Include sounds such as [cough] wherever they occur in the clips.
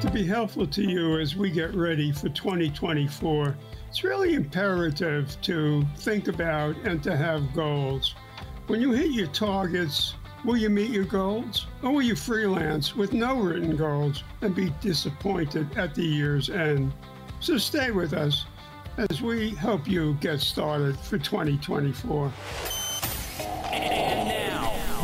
To be helpful to you as we get ready for 2024, it's really imperative to think about and to have goals. When you hit your targets, will you meet your goals? Or will you freelance with no written goals and be disappointed at the year's end? So stay with us as we help you get started for 2024.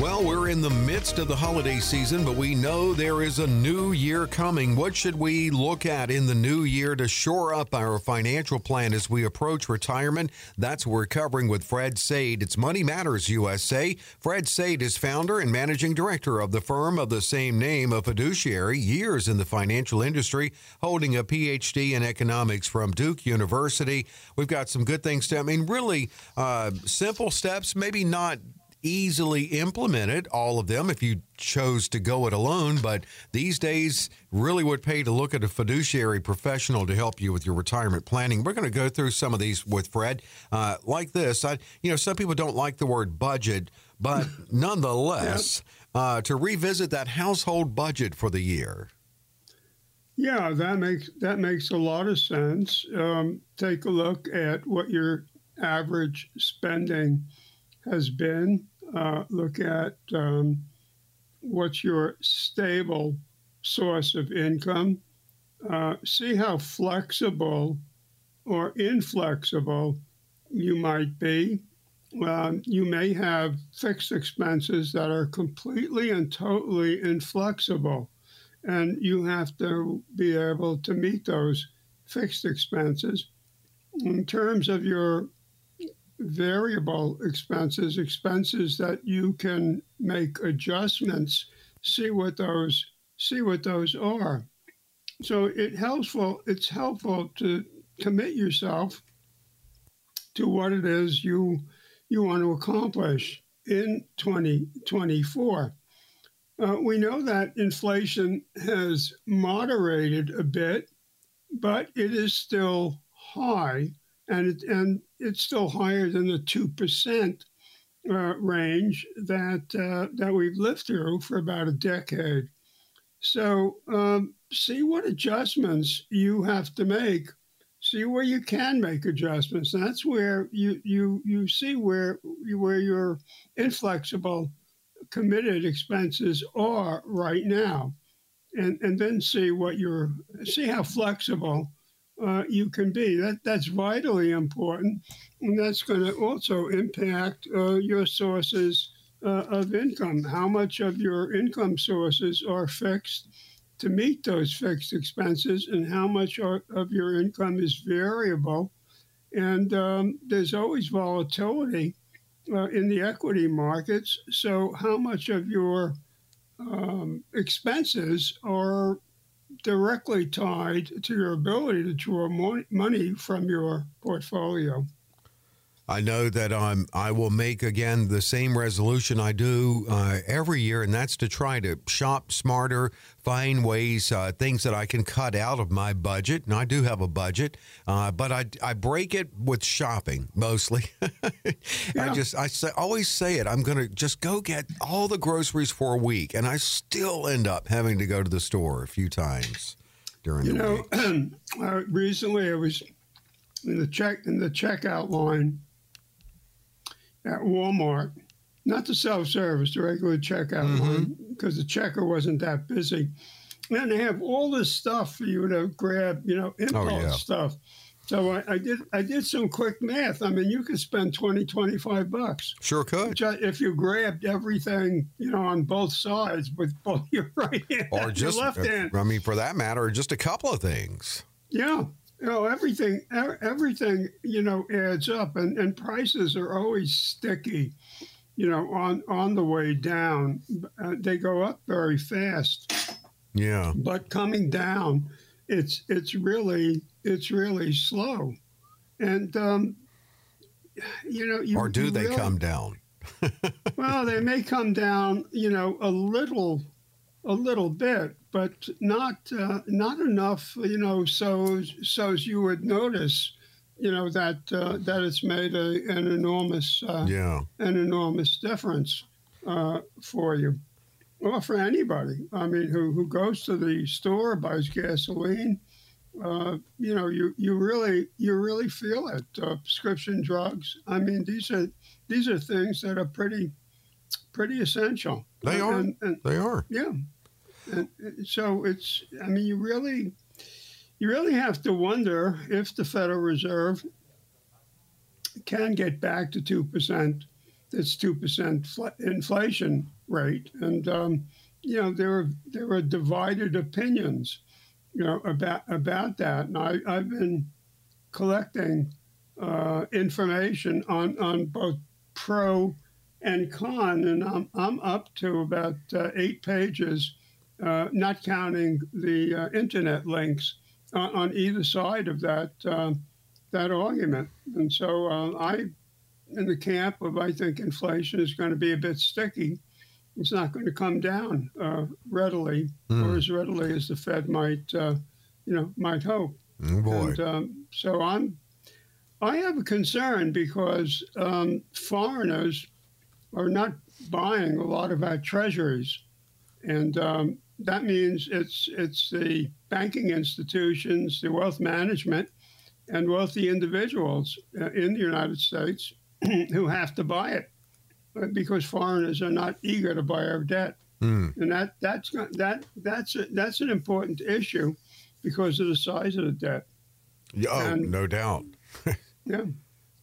Well, we're in the midst of the holiday season, but we know there is a new year coming. What should we look at in the new year to shore up our financial plan as we approach retirement? That's what we're covering with Fred Saide. It's Money Matters USA. Fred Saide is founder and managing director of the firm of the same name, a fiduciary, years in the financial industry, holding a PhD in economics from Duke University. We've got some good things to, I mean, really uh, simple steps, maybe not easily implemented, all of them, if you chose to go it alone. But these days, really would pay to look at a fiduciary professional to help you with your retirement planning. We're going to go through some of these with Fred, uh, like this. I, you know, some people don't like the word budget, but [laughs] nonetheless, uh, to revisit that household budget for the year. Yeah, that makes that makes a lot of sense. Um, take a look at what your average spending has been uh, look at um, what's your stable source of income. Uh, see how flexible or inflexible you might be. Um, you may have fixed expenses that are completely and totally inflexible, and you have to be able to meet those fixed expenses. In terms of your variable expenses, expenses that you can make adjustments, see what those see what those are. So it helpful it's helpful to commit yourself to what it is you you want to accomplish in 2024. Uh, we know that inflation has moderated a bit, but it is still high and it, and it's still higher than the two percent uh, range that uh, that we've lived through for about a decade. So um, see what adjustments you have to make. See where you can make adjustments. That's where you you you see where where your inflexible committed expenses are right now, and and then see what your see how flexible uh, you can be. That that's vitally important, and that's going to also impact uh, your sources uh, of income. How much of your income sources are fixed to meet those fixed expenses, and how much are, of your income is variable. And um, there's always volatility uh, in the equity markets. So, how much of your um, expenses are directly tied to your ability to draw money from your portfolio. I know that I'm, I will make again the same resolution I do uh, every year, and that's to try to shop smarter, find ways, uh, things that I can cut out of my budget. And I do have a budget, uh, but I, I break it with shopping mostly. [laughs] yeah. I just, I say, always say it. I'm going to just go get all the groceries for a week, and I still end up having to go to the store a few times during you the know, week. [clears throat] Uh, recently I was in the check in the checkout line at Walmart, not the self service, the regular checkout mm-hmm. line, because the checker wasn't that busy. And they have all this stuff for you to grab, you know, impulse oh, yeah. stuff. So I, I, did I did some quick math. I mean, you could spend 20, 25 bucks. Sure could. If you grabbed everything, you know, on both sides with both [laughs] your right hand or just left uh, hand. I mean, for that matter, just a couple of things. Yeah. You know everything everything you know adds up and, and prices are always sticky you know on on the way down. Uh, they go up very fast. Yeah. But coming down it's it's really it's really slow. And um, you know you, or do you they really, come down? [laughs] Well they may come down you know a little a little bit, but not uh, not enough, you know, so so as you would notice, you know, that uh, that it's made a, an enormous uh, yeah an enormous difference uh, for you, or for anybody. I mean, who who goes to the store buys gasoline. Uh, you know, you, you really you really feel it. Uh, prescription drugs. I mean, these are these are things that are pretty pretty essential. They are. And, and, they are. Yeah. And so it's. I mean, you really, you really have to wonder if the Federal Reserve can get back to two percent. That's two percent inflation rate, and um, you know there are there are divided opinions, you know about about that. And I, I've been collecting uh, information on on both pro and con, and I'm, I'm up to about uh, eight pages, uh, not counting the uh, internet links on, on, either side of that um, that argument. And so uh, I, in the camp of I think inflation is going to be a bit sticky. It's not going to come down uh, readily mm. or as readily as the Fed might, uh, you know, might hope. Oh boy. And, um, so I'm, I have a concern because um, foreigners are not buying a lot of our treasuries, and um, that means it's it's the banking institutions, the wealth management, and wealthy individuals uh, in the United States [clears throat] who have to buy it because foreigners are not eager to buy our debt, mm. and that that's that that's a, that's an important issue because of the size of the debt. Oh, and, no doubt. [laughs] yeah.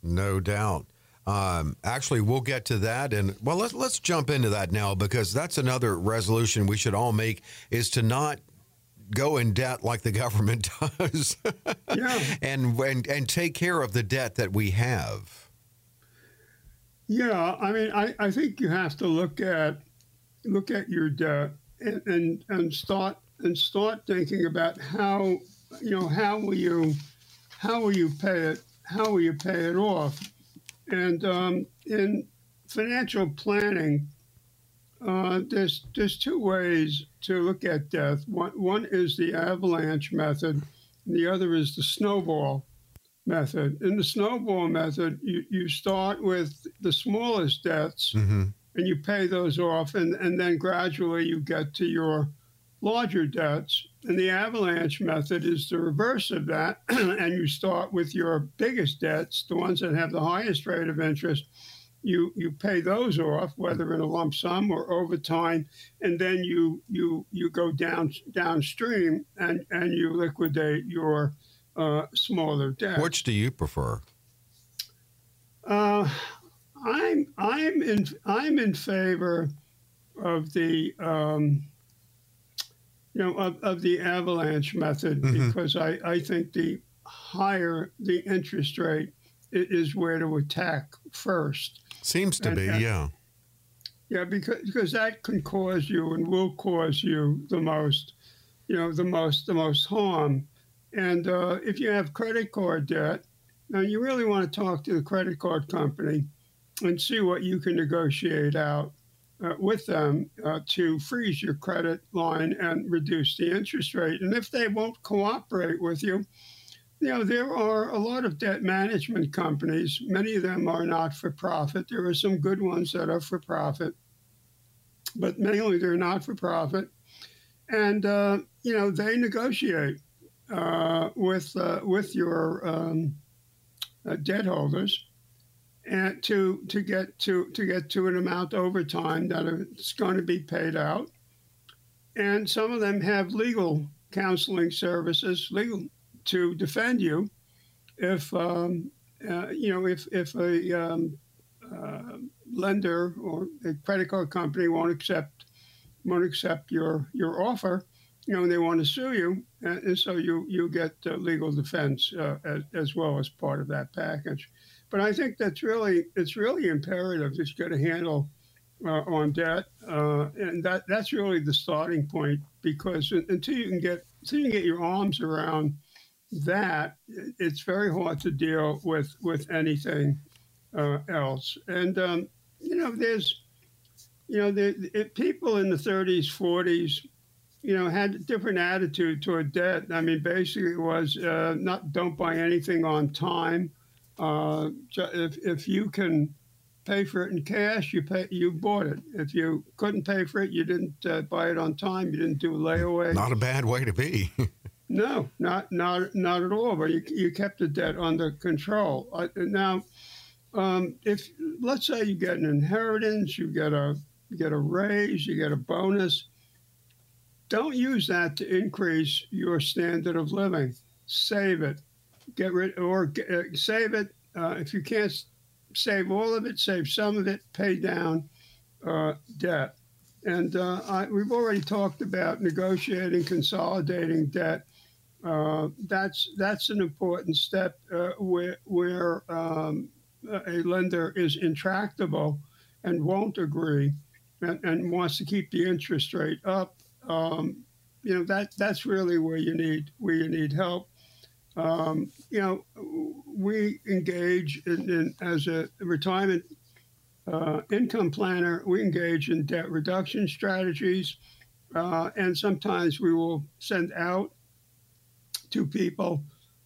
No doubt. Um, actually, we'll get to that, and well, let's let's jump into that now because that's another resolution we should all make is to not go in debt like the [laughs] government does, yeah, and, and and take care of the debt that we have. Yeah, I mean, I, I think you have to look at look at your debt and, and and start and start thinking about how you know how will you how will you pay it how will you pay it off and um, in financial planning, uh, there's there's two ways to look at death. One one is the avalanche method, and the other is the snowball method. In the snowball method, you, you start with the smallest debts mm-hmm. and you pay those off, and, and then gradually you get to your larger debts. And the avalanche method is the reverse of that. [clears throat] and you start with your biggest debts, the ones that have the highest rate of interest. You, you pay those off, whether in a lump sum or over time, and then you you you go down downstream and, and you liquidate your uh, smaller debt. Which do you prefer? Uh, I'm I'm in I'm in favor of the um, you know, of, of the avalanche method mm-hmm. because I, I think the higher the interest rate is where to attack first. Seems to and, be, and, yeah. Yeah, because because that can cause you and will cause you the most, you know, the most the most harm. And uh, if you have credit card debt, now you really want to talk to the credit card company and see what you can negotiate out uh, with them uh, to freeze your credit line and reduce the interest rate. And if they won't cooperate with you, you know, there are a lot of debt management companies. Many of them are not for profit. There are some good ones that are for profit, but mainly they're not for profit. And, uh, you know, they negotiate uh, with, uh, with your um, uh, debt holders and to to get to to get to an amount over time that is going to be paid out. And some of them have legal counseling services, legal to defend you if um, uh, you know if if a um, uh, lender or a credit card company won't accept won't accept your your offer, you know, and they want to sue you, and, and so you you get uh, legal defense uh, as, as, well as part of that package. But I think that's really it's really imperative you get a handle uh, on debt, uh, and that that's really the starting point because until you can get until you can get your arms around that, it's very hard to deal with with anything uh, else. And um, you know, there's you know, the, the, people in the 30s, 40s, you know, had a different attitude toward debt. I mean, basically, it was uh, not don't buy anything on time. Uh, if if you can pay for it in cash, you pay you bought it. If you couldn't pay for it, you didn't uh, buy it on time. You didn't do a layaway. Not a bad way to be. [laughs] no, not not not at all. But you you kept the debt under control. Uh, now, um, if let's say you get an inheritance, you get a you get a raise, you get a bonus. Don't use that to increase your standard of living. Save it. Get rid or get, uh, save it. Uh, if you can't save all of it, save some of it, pay down uh, debt. And uh, I, we've already talked about negotiating, consolidating debt. Uh, that's that's an important step where where um, a lender is intractable and won't agree and, and wants to keep the interest rate up. Um, you know that that's really where you need where you need help. Um, you know, we engage in, in as a retirement uh, income planner. We engage in debt reduction strategies, uh, and sometimes we will send out to people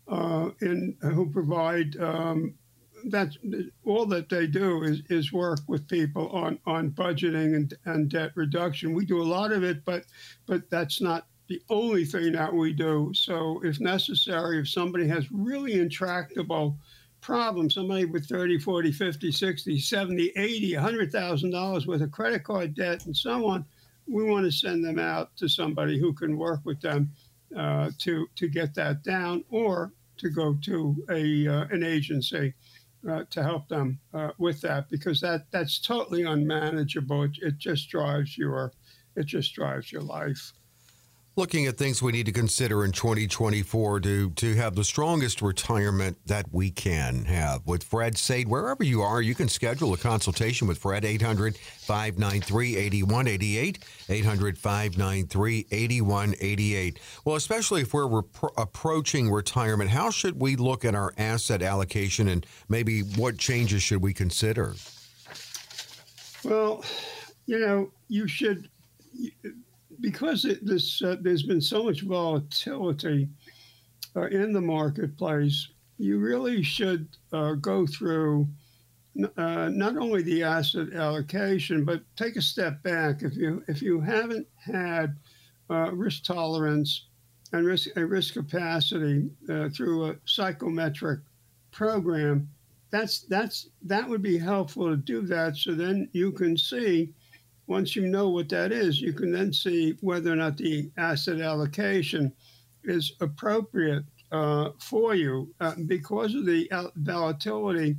uh, in who provide um, that's all that they do is, is work with people on, on budgeting and, and debt reduction. We do a lot of it, but but that's not the only thing that we do. So if necessary, if somebody has really intractable problems, somebody with 30, 40, 50, 60, 70, 80, $100,000 worth of credit card debt and so on, we want to send them out to somebody who can work with them uh, to, to get that down or to go to a, uh, an agency uh, to help them uh, with that because that that's totally unmanageable. It, it, just drives your it just drives your life looking at things we need to consider in 2024 to to have the strongest retirement that we can have with Fred Saide. Wherever you are, you can schedule a consultation with Fred 800 593 8188. 800 593 8188. Well, especially if we're approaching retirement, how should we look at our asset allocation and maybe what changes should we consider? Well, you know, you should because it, this uh, there's been so much volatility uh, in the marketplace, you really should uh, go through uh, not only the asset allocation, but take a step back. If you if you haven't had uh, risk tolerance and risk a risk capacity uh, through a psychometric program, that's that's that would be helpful to do that. So then you can see once you know what that is, you can then see whether or not the asset allocation is appropriate uh, for you. Uh, because of the volatility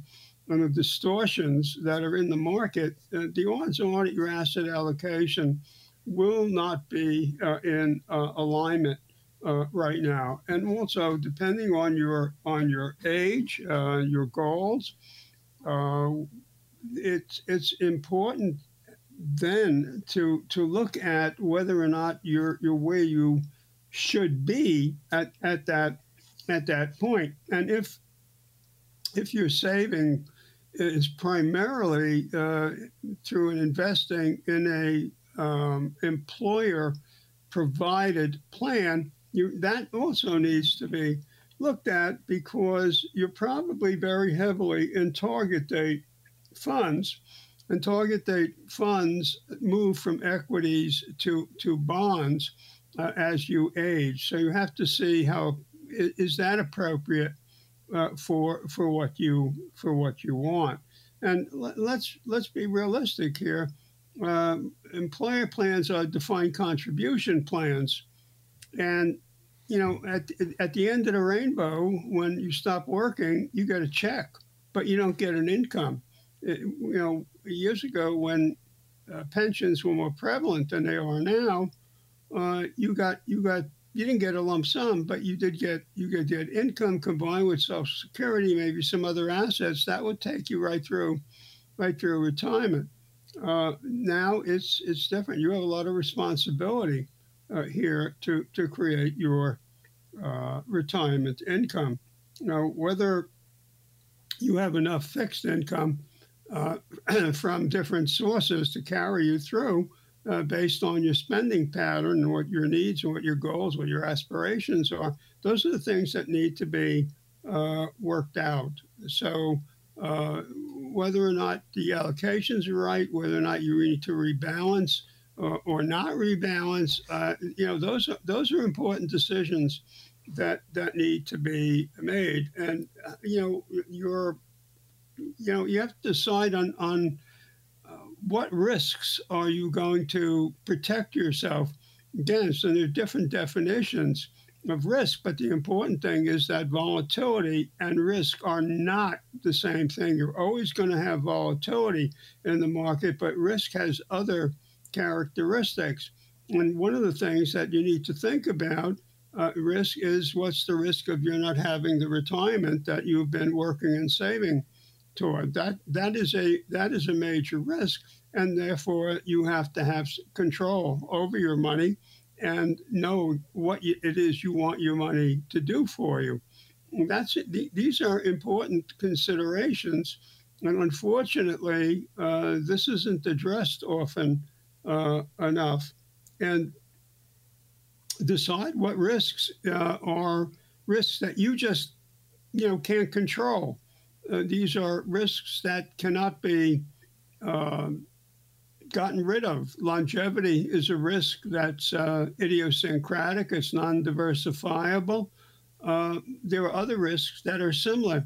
and the distortions that are in the market, uh, the odds are that your asset allocation will not be uh, in uh, alignment. Uh, right now, and also depending on your on your age, your goals, it's it's important then to to look at whether or not you're you're where you should be at, at that at that point. And if if your saving is primarily uh, through an investing in a um, employer provided plan, you, that also needs to be looked at because you're probably very heavily in target date funds and target date funds move from equities to, to bonds uh, as you age. So you have to see how is that appropriate uh, for for what you for what you want. And let's let's be realistic here. Uh, employer plans are defined contribution plans, and you know at at the end of the rainbow, when you stop working, you get a check, but you don't get an income. You know, years ago when uh, pensions were more prevalent than they are now, uh, you got you got you didn't get a lump sum, but you did get you could get income combined with Social Security, maybe some other assets that would take you right through, right through retirement. Uh, now it's it's different. You have a lot of responsibility uh, here to to create your uh, retirement income. Now, whether you have enough fixed income uh, [clears throat] from different sources to carry you through uh, based on your spending pattern and what your needs and what your goals, what your aspirations are. Those are the things that need to be uh, worked out. So, uh, whether or not the allocations are right, whether or not you need to rebalance or, or not rebalance, uh, you know, those are, those are important decisions that that need to be made. And uh, you know, you're, you know, you have to decide on on what risks are you going to protect yourself against? And there are different definitions of risk, but the important thing is that volatility and risk are not the same thing. You're always going to have volatility in the market, but risk has other characteristics. And one of the things that you need to think about uh, risk is what's the risk of you not having the retirement that you've been working and saving toward. That that is a that is a major risk, and therefore you have to have control over your money and know what you, it is you want your money to do for you. That's. These are important considerations, and unfortunately, uh, this isn't addressed often uh, enough. And decide what risks uh, are risks that you just you know can't control uh, these are risks that cannot be uh, gotten rid of. Longevity is a risk that's uh, idiosyncratic, it's non diversifiable. Uh, there are other risks that are similar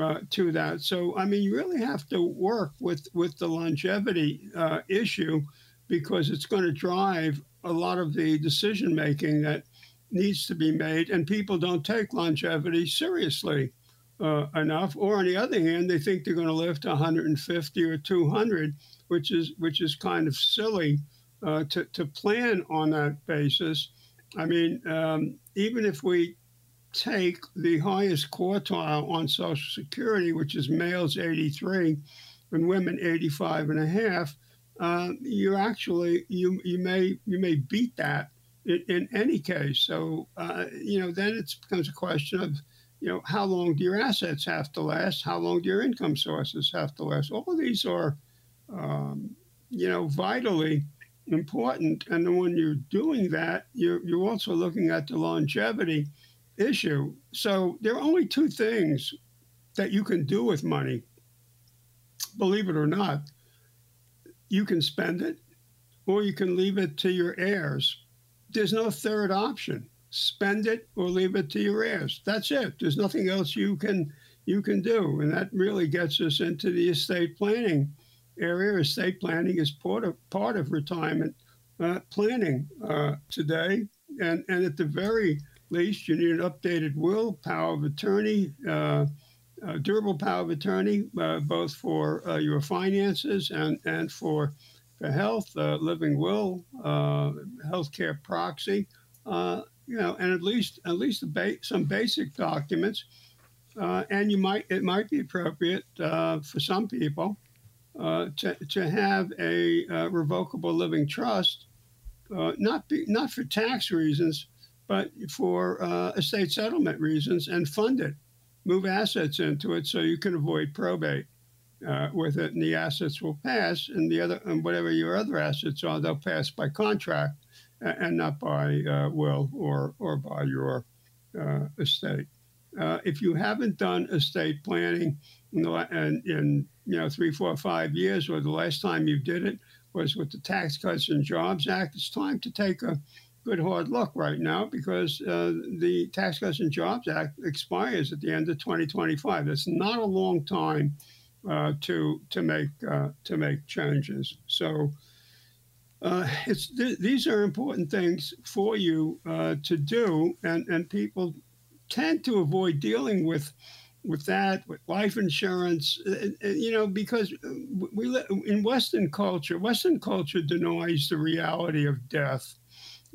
uh, to that. So, I mean, you really have to work with, with the longevity uh, issue because it's going to drive a lot of the decision making that needs to be made, and people don't take longevity seriously uh, enough. Or on the other hand, they think they're going to lift 150 or 200, which is which is kind of silly uh, to to plan on that basis. I mean, um, even if we take the highest quartile on Social Security, which is males 83 and women 85 and a half, uh, you actually you you may you may beat that in, in any case. So uh, you know then it becomes a question of you know, how long do your assets have to last? How long do your income sources have to last? All of these are, um, you know, vitally important. And when you're doing that, you're, you're also looking at the longevity issue. So there are only two things that you can do with money. Believe it or not, you can spend it or you can leave it to your heirs. There's no third option spend it or leave it to your heirs. That's it. There's nothing else you can you can do, and that really gets us into the estate planning area. Estate planning is part of part of retirement uh, planning uh, today, and and at the very least, you need an updated will, power of attorney. uh, durable power of attorney, uh, both for uh, your finances and, and for, for health, living will, uh, healthcare proxy, uh, you know, and at least at least ba- some basic documents. Uh, and you might it might be appropriate uh, for some people uh, to, to have a uh, revocable living trust, uh, not be, not for tax reasons, but for uh, estate settlement reasons, and fund it, move assets into it so you can avoid probate. with it, and the assets will pass, and the other, and whatever your other assets are, they'll pass by contract and not by uh, will or, or by your uh, estate. Uh, if you haven't done estate planning in, in, in, you know three, four, five years, or the last time you did it was with the Tax Cuts and Jobs Act, it's time to take a good hard look right now because uh, the Tax Cuts and Jobs Act expires at the end of 2025. That's not a long time uh, to to make uh, to make changes. So uh, it's th- these are important things for you uh, to do, and and people tend to avoid dealing with with that with life insurance, uh, uh you know, because we in Western culture, Western culture denies the reality of death.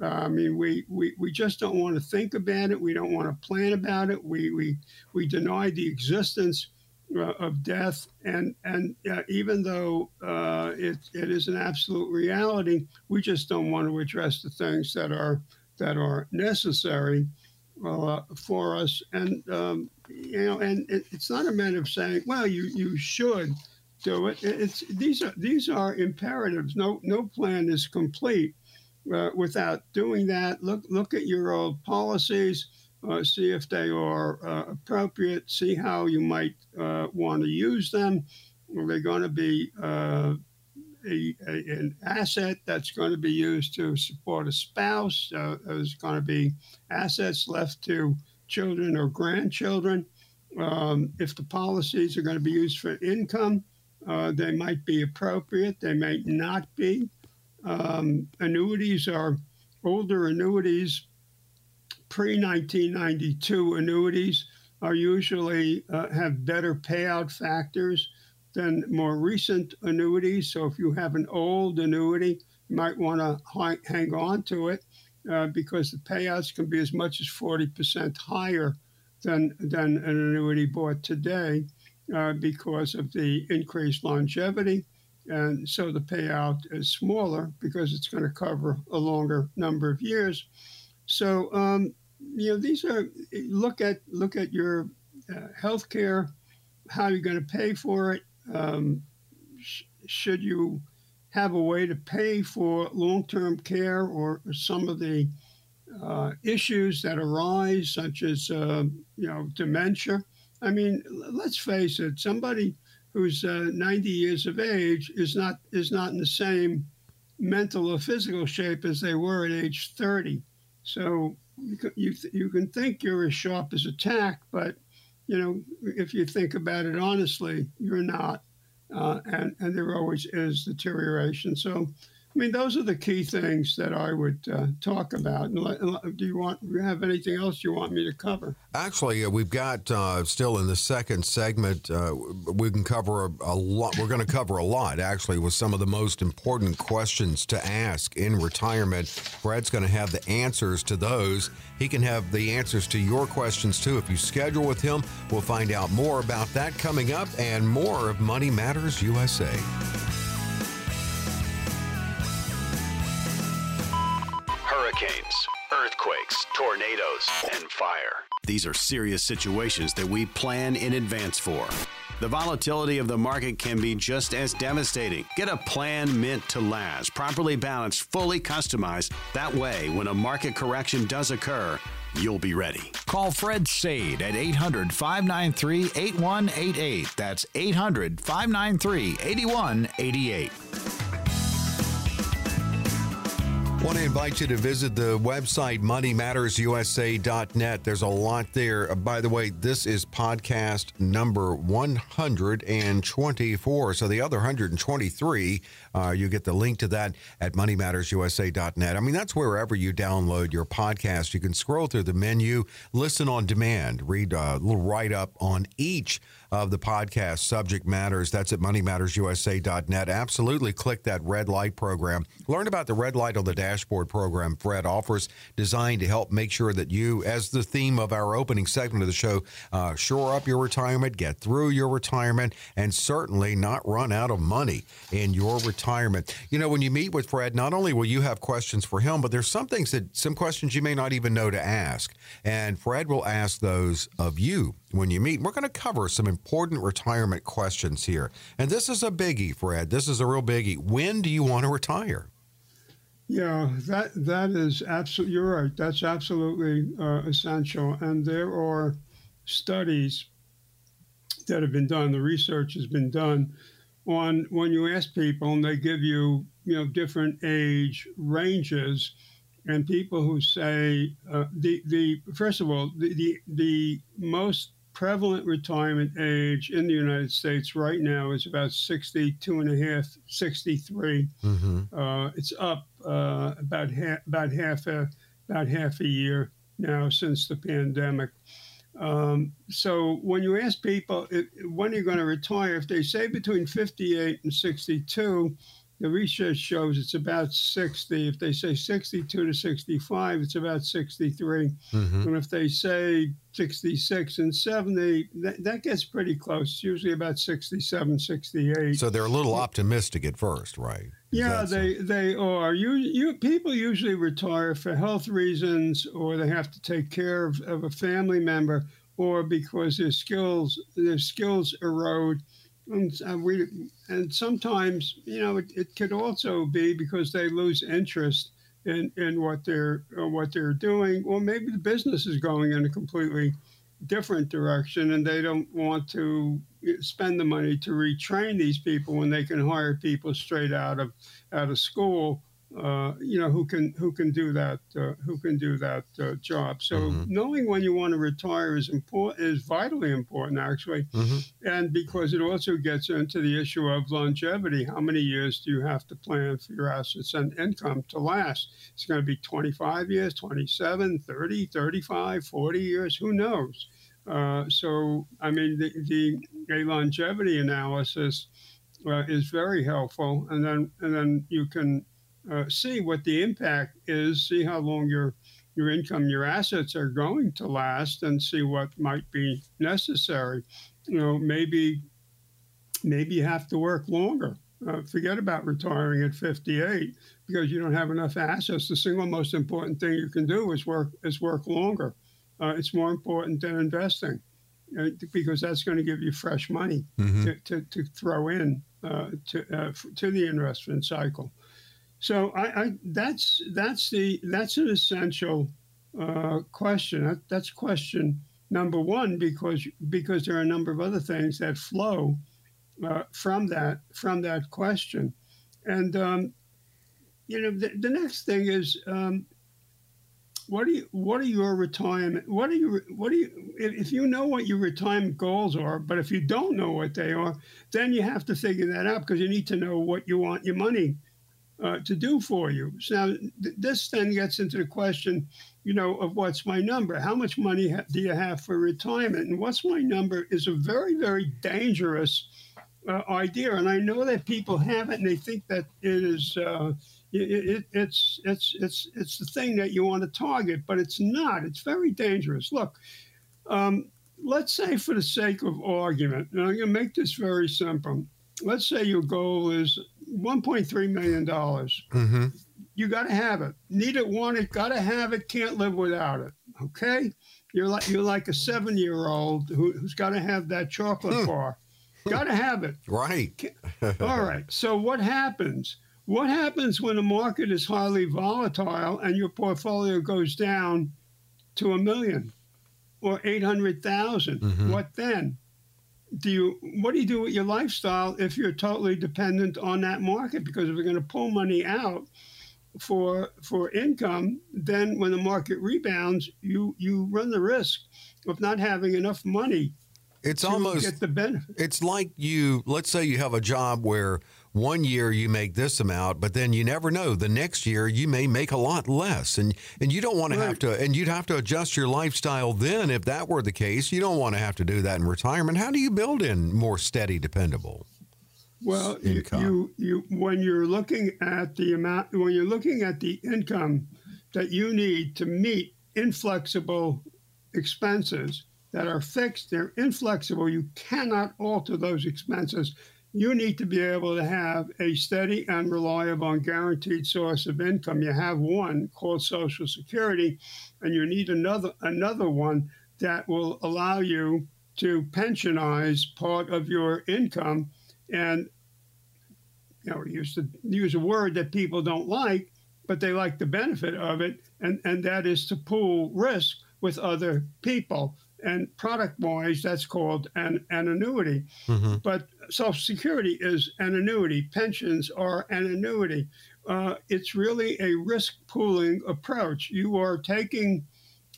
Uh, I mean, we, we, we just don't want to think about it. We don't want to plan about it. We, we, we deny the existence uh, of death. And, and uh, even though uh, it, it is an absolute reality, we just don't want to address the things that are, that are necessary uh, for us. And, um, you know, and it, it's not a matter of saying, well, you, you should do it. It's, these, are, these are imperatives. No, no plan is complete uh, without doing that, look look at your old policies, uh, see if they are uh, appropriate, see how you might uh, want to use them. Are they going to be uh, a, a, an asset that's going to be used to support a spouse? Uh, is going to be assets left to children or grandchildren? Um, if the policies are going to be used for income, uh, they might be appropriate, they may not be. Um, annuities are older annuities, pre 1992 annuities are usually uh, have better payout factors than more recent annuities. So if you have an old annuity, you might want to hang on to it uh, because the payouts can be as much as 40% higher than, than an annuity bought today uh, because of the increased longevity and so the payout is smaller because it's going to cover a longer number of years. So um, you know these are look at look at your uh, health care, how you're going to pay for it. Um, sh- should you have a way to pay for long-term care or some of the uh, issues that arise, such as uh, you know dementia? I mean, let's face it. Somebody who's uh, 90 years of age is not is not in the same mental or physical shape as they were at age 30. So you you, can think you're as sharp as a tack, but you know if you think about it honestly, you're not, uh, and and there always is deterioration. So I mean, those are the key things that I would uh, talk about. Do you want? Do you have anything else you want me to cover? Actually, uh, we've got uh, still in the second segment. Uh, we can cover a, a lot. We're going to cover a lot, actually, with some of the most important questions to ask in retirement. Brad's going to have the answers to those. He can have the answers to your questions too. If you schedule with him, we'll find out more about that coming up and more of Money Matters USA. Hurricanes, earthquakes, tornadoes, and fire. These are serious situations that we plan in advance for. The volatility of the market can be just as devastating. Get a plan meant to last, properly balanced, fully customized. That way, when a market correction does occur, you'll be ready. Call Fred Saide at 800 593 8188. That's 800 593 8188. Want to invite you to visit the website moneymattersusa.net. There's a lot there. Uh, by the way, this is podcast number 124. So the other 123, uh, you get the link to that at moneymattersusa.net. I mean, that's wherever you download your podcast. You can scroll through the menu, listen on demand, read a little write up on each of the podcast subject matters. That's at moneymattersusa.net. Absolutely click that red light program. Learn about the red light on the dashboard program Fred offers, designed to help make sure that you, as the theme of our opening segment of the show, uh, shore up your retirement, get through your retirement, and certainly not run out of money in your retirement. You know, when you meet with Fred, not only will you have questions for him, but there's some things that some questions you may not even know to ask. And Fred will ask those of you when you meet. We're going to cover some important retirement questions here. And this is a biggie, Fred. This is a real biggie. When do you want to retire? Yeah, that that is absolutely. You're right. That's absolutely uh, essential. And there are studies that have been done. The research has been done on when you ask people, and they give you you know different age ranges, and people who say uh, the the first of all the, the the most prevalent retirement age in the United States right now is about 62 and a half, 63. Mm-hmm. Uh, it's up uh, about half, about half a about half a year now since the pandemic. Um, so when you ask people it, when are you going to retire, if they say between 58 and 62, the research shows it's about 60. If they say 62 to 65, it's about 63. Mm-hmm. And if they say 66 and 70, that, that gets pretty close. It's usually about 67, 68. So they're a little optimistic at first, right? Is yeah, they, so? they are. You, you, people usually retire for health reasons or they have to take care of, of a family member or because their skills, their skills erode and uh, we and sometimes you know it, it could also be because they lose interest in in what they're uh, what they're doing, or maybe the business is going in a completely different direction, and they don't want to spend the money to retrain these people when they can hire people straight out of out of school uh, you know who can who can do that uh, who can do that uh, job. So mm-hmm. knowing when you want to retire is important is vitally important actually, mm-hmm. and because it also gets into the issue of longevity. How many years do you have to plan for your assets and income to last? It's going to be 25 years, 27, 30, 35, 40 years. Who knows? Uh, so I mean the, the a longevity analysis. Uh, is very helpful, and then and then you can uh, see what the impact is, see how long your your income, your assets are going to last, and see what might be necessary. You know, maybe maybe you have to work longer. Uh, forget about retiring at 58 because you don't have enough assets. The single most important thing you can do is work is work longer. Uh, it's more important than investing uh, because that's going to give you fresh money mm-hmm. to, to, to, throw in uh, to uh, to the investment cycle. So I, I, that's that's the that's an essential uh, question. That, that's question number one because because there are a number of other things that flow uh, from that from that question, and um, you know the, the, next thing is um, what are you what are your retirement what are you what do you if you know what your retirement goals are but if you don't know what they are then you have to figure that out because you need to know what you want your money uh, to do for you. So now, th- this then gets into the question, you know, of what's my number? How much money ha- do you have for retirement? And what's my number is a very, very dangerous uh, idea. And I know that people have it and they think that it is. Uh, it, it, it's it's it's it's the thing that you want to target, but it's not. It's very dangerous. Look, um, let's say for the sake of argument, and I'm going to make this very simple. Let's say your goal is 1.3 million dollars. Mm-hmm. You got to have it. Need it, want it, got to have it. Can't live without it. Okay, you're like you're like a seven year old who, has got to have that chocolate hmm. bar. got to have it. Right. [laughs] All right. So what happens? What happens when the market is highly volatile and your portfolio goes down to a million or 800,000? Mm-hmm. What then? Do you what do you do with your lifestyle if you're totally dependent on that market? Because if you're going to pull money out for for income then when the market rebounds you you run the risk of not having enough money it's almost get the benefit. it's like you let's say you have a job where one year you make this amount, but then you never know. The next year you may make a lot less, and and you don't want right. to have to, and you'd have to adjust your lifestyle then if that were the case. You don't want to have to do that in retirement. How do you build in more steady, dependable? Well, income? you you when you're looking at the amount when you're looking at the income that you need to meet inflexible expenses that are fixed, they're inflexible. You cannot alter those expenses you need to be able to have a steady and reliable and guaranteed source of income. You have one called Social Security, and you need another another one that will allow you to pensionize part of your income. And you know, use to use a word that people don't like, but they like the benefit of it, and, and that is to pool risk with other people and product wise, that's called an, an annuity. Mm-hmm. But Social Security is an annuity, pensions are an annuity. Uh, it's really a risk pooling approach. You are taking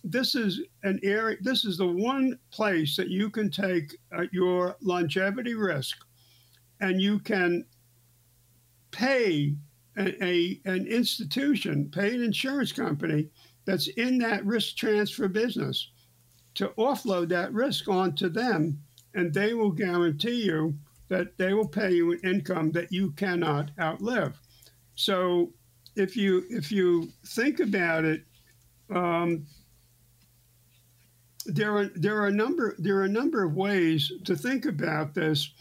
this is an area, this is the one place that you can take uh, your longevity risk and you can pay a, a, an institution, pay an insurance company that's in that risk transfer business to offload that risk onto them, and they will guarantee you that they will pay you an income that you cannot outlive. So if you if you think about it, um, there are there are a number there are a number of ways to think about this,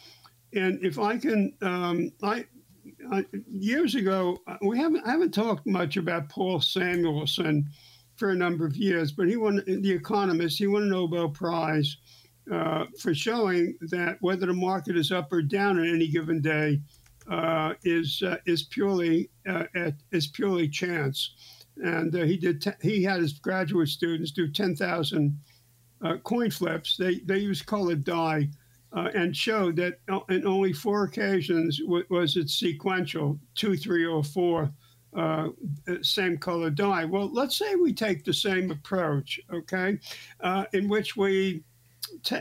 and if I can, um, I, I, years ago we haven't I haven't talked much about Paul Samuelson for a number of years, but he won the Economist. He won a Nobel Prize uh, for showing that whether the market is up or down on any given day uh, is uh, is purely uh, at, is purely chance. And he did t- he had his graduate students do ten thousand coin flips. They they used colored dye. and showed that in only four occasions w- was it sequential, two, three, or four uh, same color dye. Well, let's say we take the same approach, okay, uh, in which we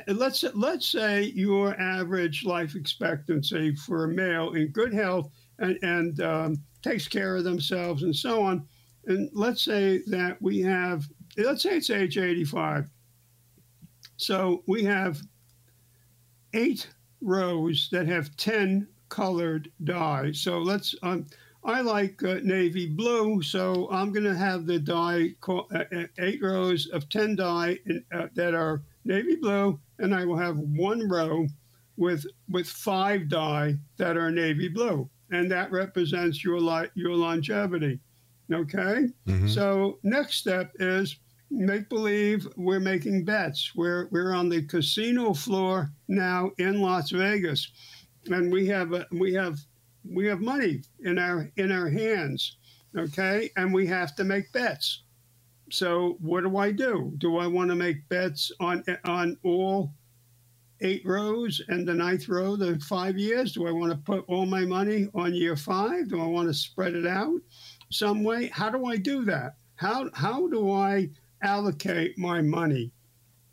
let's let's say your average life expectancy for a male in good health and, and um, takes care of themselves and so on, and let's say that we have let's say it's age 85. So we have eight rows that have 10 colored dye. So let's um, I like uh, navy blue, so I'm going to have the dye uh, uh, eight rows of 10 dye in, uh, that are navy blue, and I will have one row with with five die that are navy blue, and that represents your li- your longevity. Okay. Mm-hmm. So next step is make believe we're making bets. We're we're on the casino floor now in Las Vegas, and we have a, we have we have money in our in our hands. Okay, and we have to make bets. So what do I do? Do I want to make bets on on all eight rows and the ninth row, the five years? Do I want to put all my money on year five? Do I want to spread it out some way? How do I do that? How how do I allocate my money?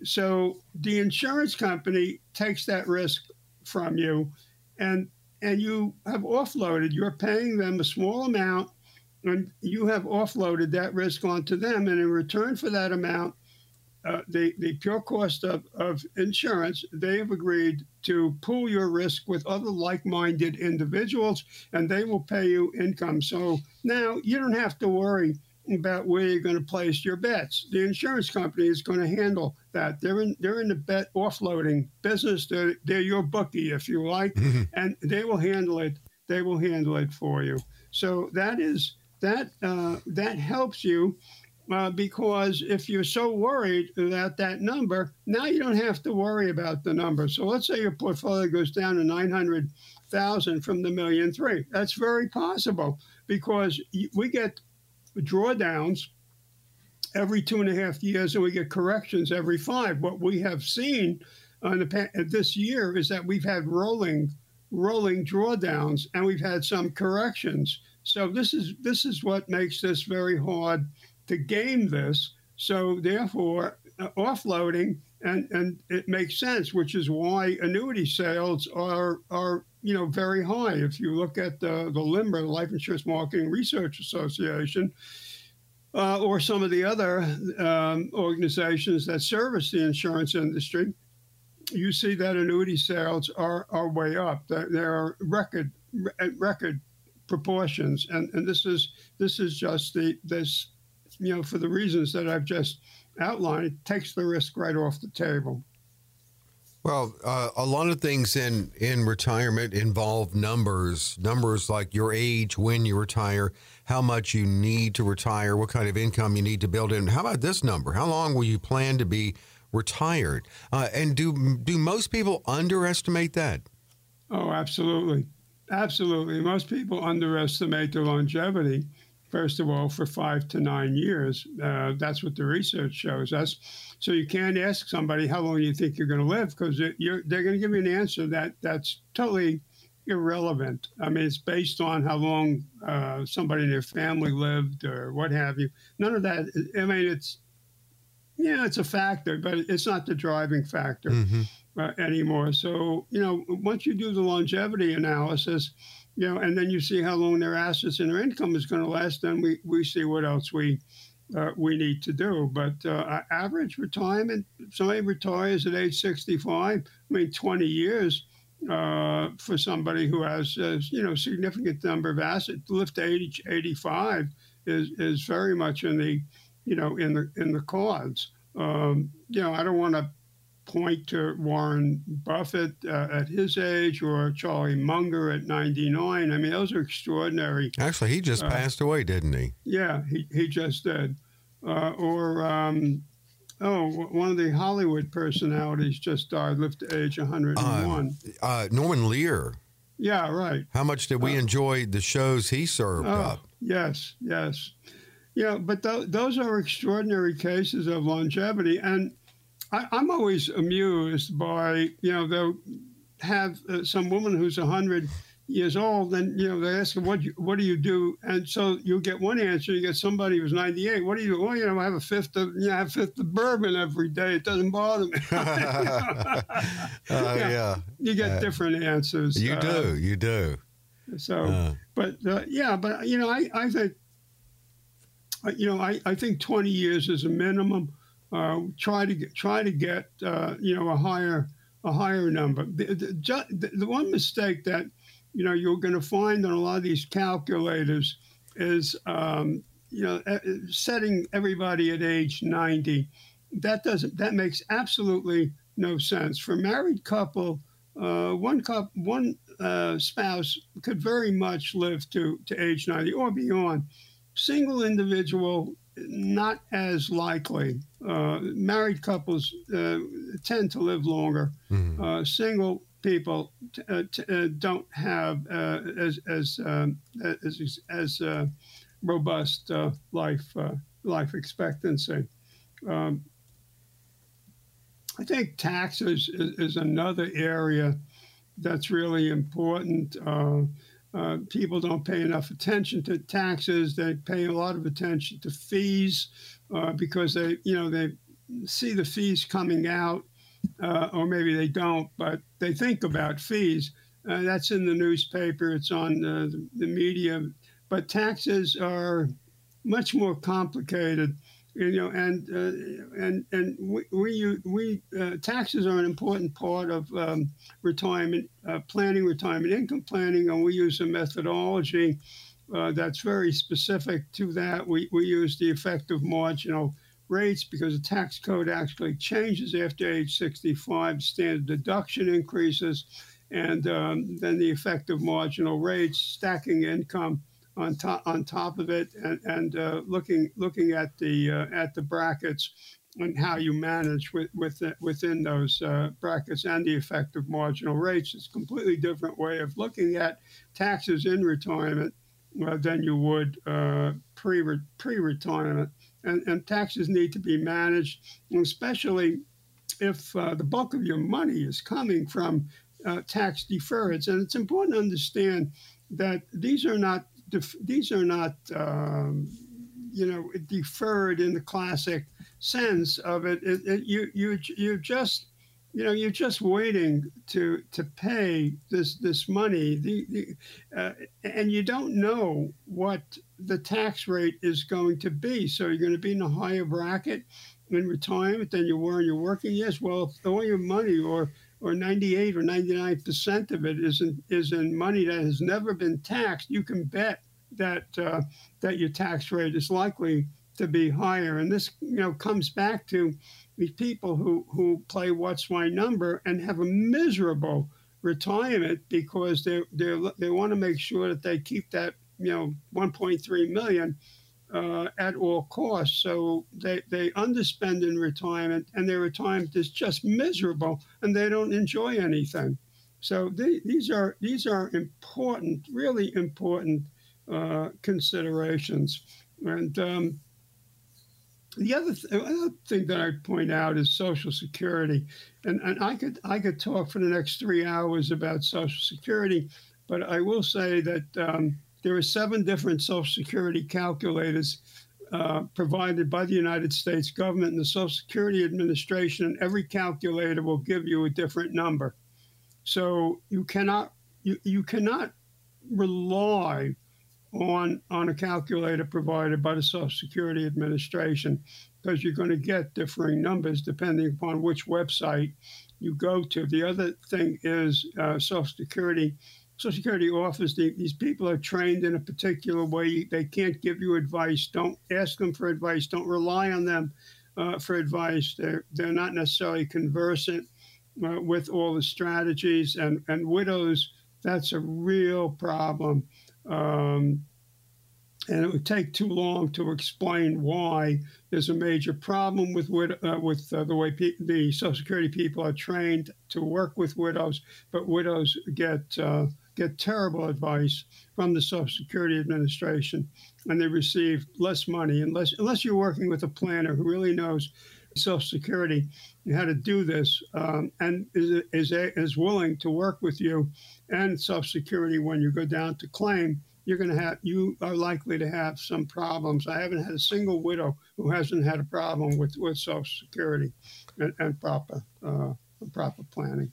So the insurance company takes that risk from you, and and you have offloaded. You're paying them a small amount and you have offloaded that risk onto them. And in return for that amount, uh, the, the pure cost of, of insurance, they have agreed to pool your risk with other like minded individuals and they will pay you income. So now you don't have to worry about where you're going to place your bets. The insurance company is going to handle that. They're in they're in the bet offloading business. They're, they're your bookie, if you like, [laughs] and they will handle it. They will handle it for you. So that is that uh, that helps you uh, because if you're so worried about that number, now you don't have to worry about the number. So let's say your portfolio goes down to 900,000 from the million three. That's very possible because we get drawdowns every two and a half years and we get corrections every five. What we have seen on the, this year is that we've had rolling rolling drawdowns and we've had some corrections. So this is this is what makes this very hard to game this. So therefore, uh, offloading and and it makes sense, which is why annuity sales are are you know very high. If you look at the the LIMRA, the Life Insurance Marketing Research Association. Uh, or some of the other um, organizations that service the insurance industry, you see that annuity sales are, are way up. They're record record proportions, and, and this is this is just the this you know for the reasons that I've just outlined, it takes the risk right off the table. Well, uh, a lot of things in in retirement involve numbers, numbers like your age, when you retire, how much you need to retire, what kind of income you need to build in. How about this number? How long will you plan to be retired? Uh, and do do most people underestimate that? Oh, absolutely. Absolutely. Most people underestimate their longevity, first of all, for five to nine years. Uh, that's what the research shows us. So you can't ask somebody how long you think you're going to live because they're going to give you an answer that that's totally irrelevant. I mean, it's based on how long uh, somebody in their family lived or what have you. None of that. I mean, it's yeah, it's a factor, but it's not the driving factor. Mm-hmm uh, anymore. So, you know, once you do the longevity analysis, you know, and then you see how long their assets and their income is going to last, then we, we see what else we uh, we need to do. But uh, average retirement, somebody retires at age 65, I mean, 20 years uh, for somebody who has you know significant number of assets. Live to 80, 85 is is very much in the you know in the in the cards. Um, you know, I don't want to point to Warren Buffett uh, at his age or Charlie Munger at 99. I mean, those are extraordinary. Actually, he just uh, passed away, didn't he? Yeah, he, he just did. Uh, or, um, oh, one of the Hollywood personalities just died, lived to age 101. Uh, Norman Lear. Yeah, right. How much did we uh, enjoy the shows he served oh, up? Yes, yes. Yeah, but th- those are extraordinary cases of longevity. And I, am always amused by, you know, they'll have uh, some woman who's 100 years old, and, you know, they ask her, what, you, what do you do? And so you get one answer, you get somebody who's 98. What do you do? Well, you know, I have a fifth of, you know, I have a fifth of bourbon every day. It doesn't bother me. uh, [laughs] [laughs] yeah, yeah. You get uh, different answers. You do, uh, you do. So, uh. but uh, yeah, but, you know, I, I think, you know, I, I think 20 years is a minimum uh, try to get, try to get uh, you know a higher a higher number. The, the, the, one mistake that you know you're going to find on a lot of these calculators is um, you know setting everybody at age 90. That doesn't that makes absolutely no sense for a married couple. Uh, one couple, one uh, spouse could very much live to to age 90 or beyond. Single individual not as likely. Uh, married couples uh, tend to live longer. Mm-hmm. Uh, single people t- uh, t- uh, don't have uh, as as um, as, as robust life life expectancy. Um, I think taxes is, is, another area that's really important. Uh, people don't pay enough attention to taxes. They pay a lot of attention to fees uh, because they, you know, they see the fees coming out, uh, or maybe they don't, but they think about fees. Uh, that's in the newspaper. It's on the, the media. But taxes are much more complicated you know, and uh, and and we we, we uh, taxes are an important part of um, retirement uh, planning, retirement income planning, and we use a methodology uh, that's very specific to that. We we use the effective marginal rates because the tax code actually changes after age 65. Standard deduction increases, and um, then the effective marginal rates, stacking income on top on top of it, and, and uh, looking looking at the uh, at the brackets and how you manage with, with within those uh, brackets and the effective marginal rates. It's a completely different way of looking at taxes in retirement uh, than you would uh, pre pre retirement, and, and taxes need to be managed, especially if uh, the bulk of your money is coming from tax deferreds. And it's important to understand that these are not def- these are not um, you know deferred in the classic sense of it. it, it you you you just you know you're just waiting to to pay this this money. The, the uh, and you don't know what the tax rate is going to be. So you're going to be in a higher bracket in retirement than you were in your working years. Well if all your money or or 98 or 99 percent of it is in, is in money that has never been taxed, you can bet that uh, that your tax rate is likely to be higher. And this, you know, comes back to these people who who play what's my number and have a miserable retirement because they they they want to make sure that they keep that you know 1.3 million uh, at all costs. So they, they underspend in retirement, and their retirement is just miserable, and they don't enjoy anything. So they, these are these are important, really important uh, considerations. And um, the other, th- other thing that I point out is Social Security, and, and I could I could talk for the next three hours about Social Security, but I will say that. Um, there are seven different Social Security calculators uh, provided by the United States government and the Social Security Administration, and every calculator will give you a different number. So you cannot you, you cannot rely on, on a calculator provided by the Social Security Administration because you're going to get differing numbers depending upon which website you go to. The other thing is uh, Social Security. Social Security the, these people are trained in a particular way. They can't give you advice. Don't ask them for advice. Don't rely on them uh, for advice. They're, they're not necessarily conversant uh, with all the strategies. And, and widows, that's a real problem. Um, and it would take too long to explain why there's a major problem with uh, with uh, the way pe- the Social Security people are trained to work with widows, but widows get uh, get terrible advice from the Social Security Administration, and they receive less money unless unless you're working with a planner who really knows Social Security and how to do this, um, and is is is willing to work with you and Social Security when you go down to claim you're going to have you are likely to have some problems. I haven't had a single widow who hasn't had a problem with, with Social Security and, and proper uh, proper planning.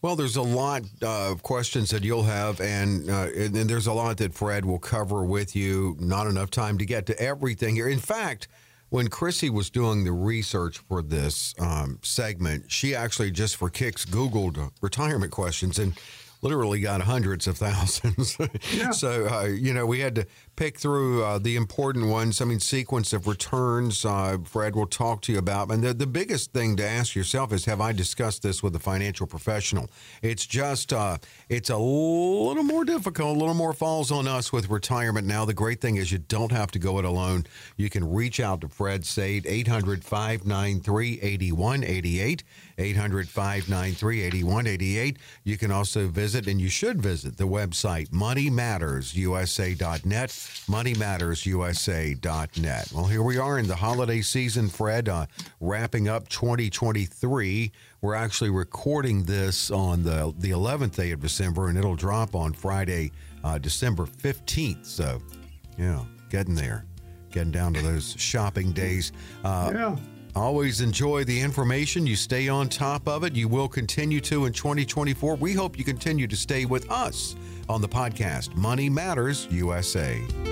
Well, there's a lot of questions that you'll have, and, uh, and and there's a lot that Fred will cover with you. Not enough time to get to everything here. In fact, when Chrissy was doing the research for this um, segment, she actually just for kicks Googled retirement questions and literally got hundreds of thousands. [laughs] Yeah. so, uh, you know, we had to pick through uh, the important ones. I mean, sequence of returns, uh, Fred will talk to you about. And the, the biggest thing to ask yourself is have I discussed this with a financial professional? It's just, uh, it's a little more difficult, a little more falls on us with retirement now. The great thing is you don't have to go it alone. You can reach out to Fred Saide, 800 593 8188. 800 593 8188. You can also visit, and you should visit, the website moneymattersusa.net. Moneymattersusa.net. Well, here we are in the holiday season, Fred, uh, wrapping up 2023. We're actually recording this on the, the 11th day of December, and it'll drop on Friday, uh, December 15th. So, yeah, getting there getting down to those shopping days. Uh, yeah. Always enjoy the information. You stay on top of it. You will continue to in 2024. We hope you continue to stay with us on the podcast Money Matters USA.